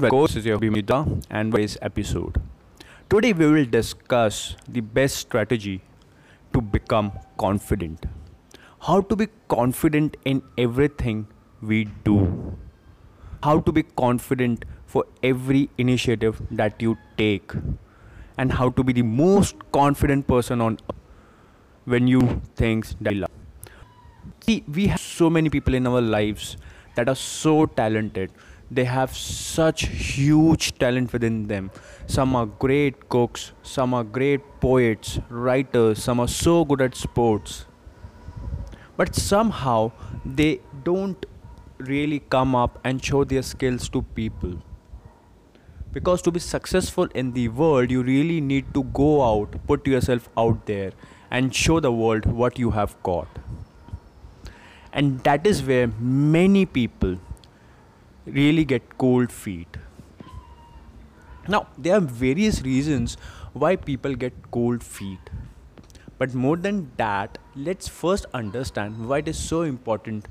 Welcome, is your Bimida and today's episode. Today we will discuss the best strategy to become confident. How to be confident in everything we do. How to be confident for every initiative that you take. And how to be the most confident person on earth when you things that you love. See, we have so many people in our lives that are so talented. They have such huge talent within them. Some are great cooks, some are great poets, writers, some are so good at sports. But somehow they don't really come up and show their skills to people. Because to be successful in the world, you really need to go out, put yourself out there, and show the world what you have got and that is where many people really get cold feet. Now there are various reasons why people get cold feet. But more than that let's first understand why it is so important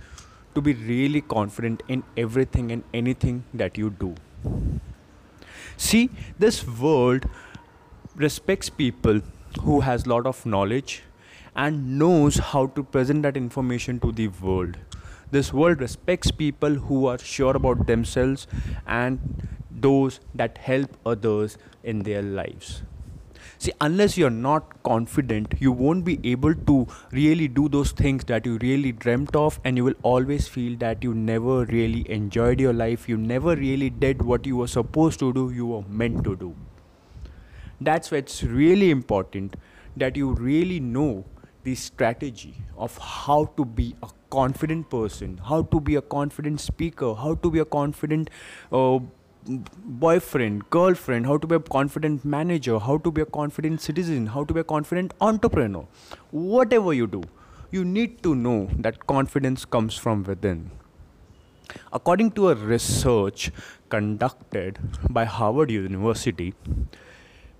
to be really confident in everything and anything that you do. See this world respects people who has lot of knowledge and knows how to present that information to the world. This world respects people who are sure about themselves and those that help others in their lives. See, unless you're not confident, you won't be able to really do those things that you really dreamt of, and you will always feel that you never really enjoyed your life, you never really did what you were supposed to do, you were meant to do. That's why it's really important that you really know the strategy of how to be a confident person, how to be a confident speaker, how to be a confident uh, boyfriend, girlfriend, how to be a confident manager, how to be a confident citizen, how to be a confident entrepreneur. Whatever you do, you need to know that confidence comes from within. According to a research conducted by Harvard University,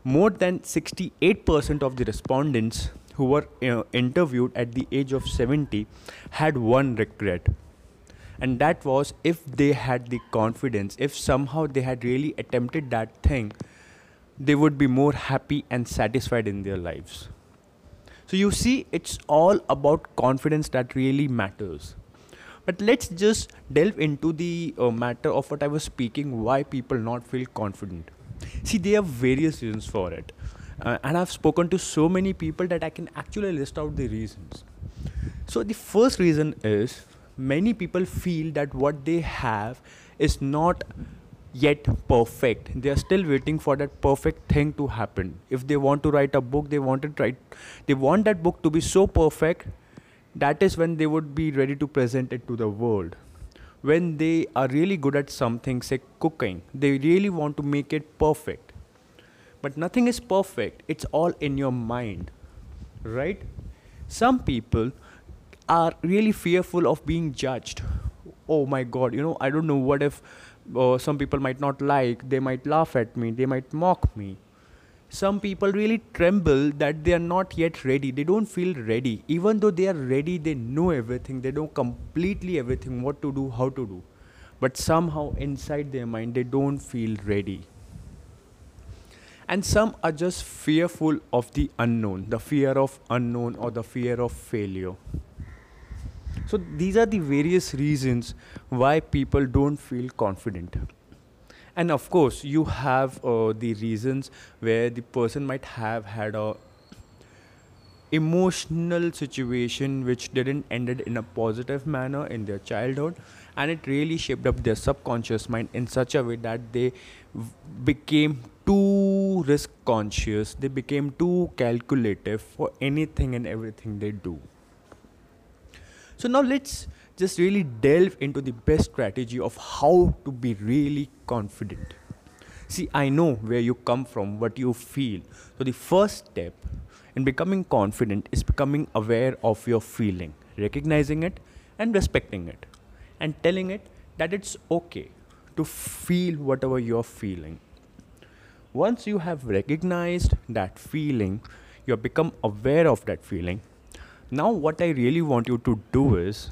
more than 68% of the respondents who were interviewed at the age of 70 had one regret. And that was if they had the confidence if somehow they had really attempted that thing they would be more happy and satisfied in their lives. So you see it's all about confidence that really matters. But let's just delve into the uh, matter of what i was speaking why people not feel confident. See there are various reasons for it uh, and I've spoken to so many people that I can actually list out the reasons. So, the first reason is many people feel that what they have is not yet perfect. They are still waiting for that perfect thing to happen. If they want to write a book they want to write they want that book to be so perfect that is when they would be ready to present it to the world. When they are really good at something say cooking they really want to make it perfect but nothing is perfect, it's all in your mind, right? Some people are really fearful of being judged. Oh my god, you know, I don't know what if uh, some people might not like, they might laugh at me, they might mock me. Some people really tremble that they are not yet ready. They don't feel ready. Even though they are ready, they know everything. They know completely everything what to do, how to do. But somehow inside their mind, they don't feel ready and some are just fearful of the unknown the fear of unknown or the fear of failure. So these are the various reasons why people don't feel confident. And of course you have uh, the reasons where the person might have had a emotional situation which didn't ended in a positive manner in their childhood and it really shaped up their subconscious mind in such a way that they became too risk conscious they became too calculative for anything and everything they do. So now let's just really delve into the best strategy of how to be really confident. See i know where you come from what you feel. So the first step in becoming confident is becoming aware of your feeling, recognizing it and respecting it, and telling it that it's okay to feel whatever you're feeling. Once you have recognized that feeling, you have become aware of that feeling. Now, what I really want you to do is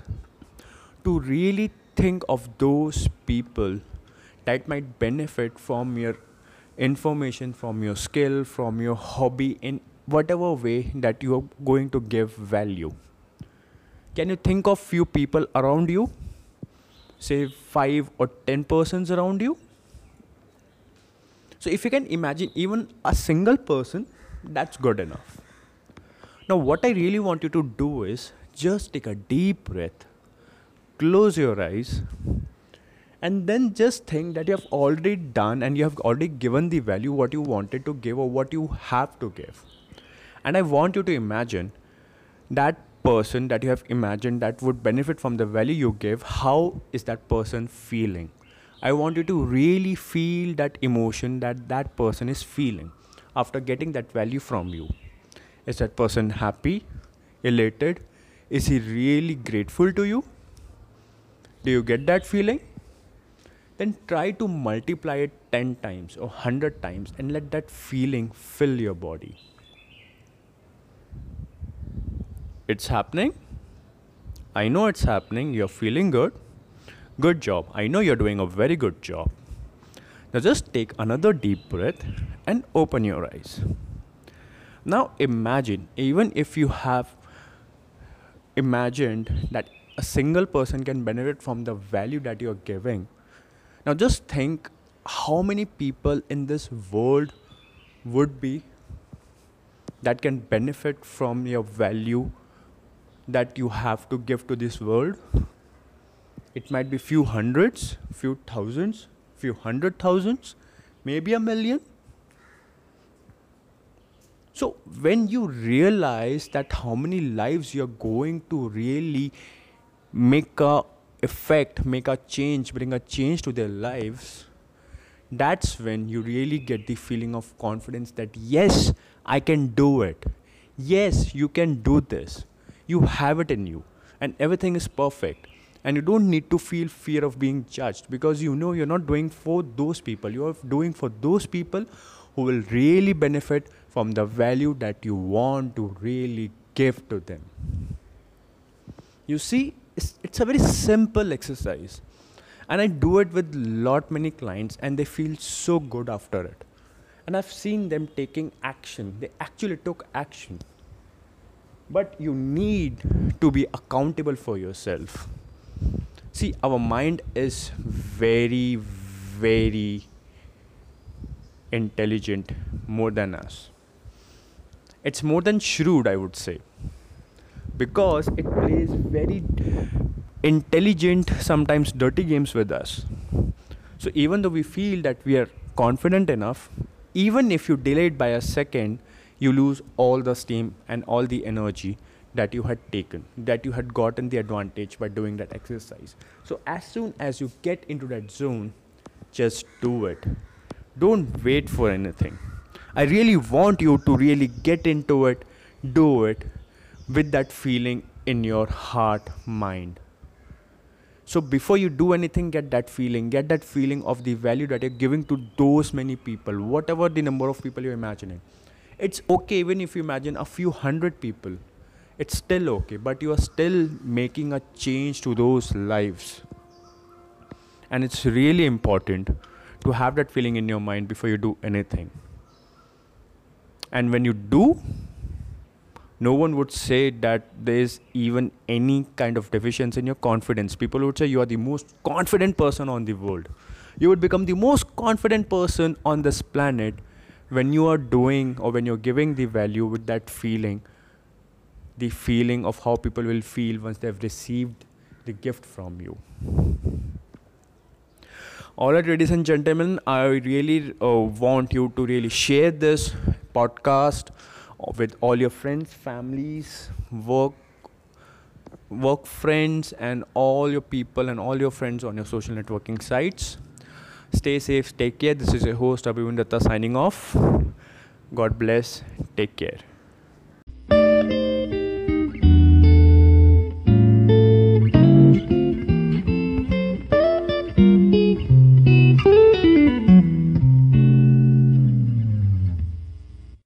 to really think of those people that might benefit from your information, from your skill, from your hobby in whatever way that you are going to give value. Can you think of few people around you? Say 5 or 10 persons around you? So if you can imagine even a single person, that's good enough. Now what I really want you to do is just take a deep breath, close your eyes, and then just think that you have already done and you have already given the value what you wanted to give or what you have to give. And I want you to imagine that person that you have imagined that would benefit from the value you give, how is that person feeling? I want you to really feel that emotion that that person is feeling after getting that value from you. Is that person happy, elated? Is he really grateful to you? Do you get that feeling? Then try to multiply it 10 times or 100 times and let that feeling fill your body. It's happening. I know it's happening. You're feeling good. Good job. I know you're doing a very good job. Now just take another deep breath and open your eyes. Now imagine, even if you have imagined that a single person can benefit from the value that you're giving, now just think how many people in this world would be that can benefit from your value that you have to give to this world it might be few hundreds few thousands few hundred thousands maybe a million. So when you realize that how many lives you're going to really make a effect make a change bring a change to their lives that's when you really get the feeling of confidence that yes i can do it. Yes you can do this. You have it in you. And everything is perfect and you don't need to feel fear of being judged because you know you're not doing for those people. You're doing for those people who will really benefit from the value that you want to really give to them. You see it's, it's a very simple exercise. And i do it with lot many clients and they feel so good after it. And i've seen them taking action. They actually took action. But you need to be accountable for yourself see our mind is very very intelligent more than us. It's more than shrewd i would say. Because it plays very intelligent sometimes dirty games with us. So even though we feel that we are confident enough even if you delay it by a second you lose all the steam and all the energy that you had taken, that you had gotten the advantage by doing that exercise. So, as soon as you get into that zone, just do it. Don't wait for anything. I really want you to really get into it, do it with that feeling in your heart, mind. So, before you do anything, get that feeling, get that feeling of the value that you're giving to those many people, whatever the number of people you're imagining it's okay even if you imagine a few hundred people it's still okay but you are still making a change to those lives. And it's really important to have that feeling in your mind before you do anything. And when you do no one would say that there's even any kind of deficiency in your confidence. People would say you are the most confident person on the world. You would become the most confident person on this planet when you are doing or when you're giving the value with that feeling, the feeling of how people will feel once they've received the gift from you. All right, ladies and gentlemen, I really uh, want you to really share this podcast with all your friends, families, work work friends and all your people and all your friends on your social networking sites Stay safe, take care. This is your host Abhimandatta signing off. God bless. Take care.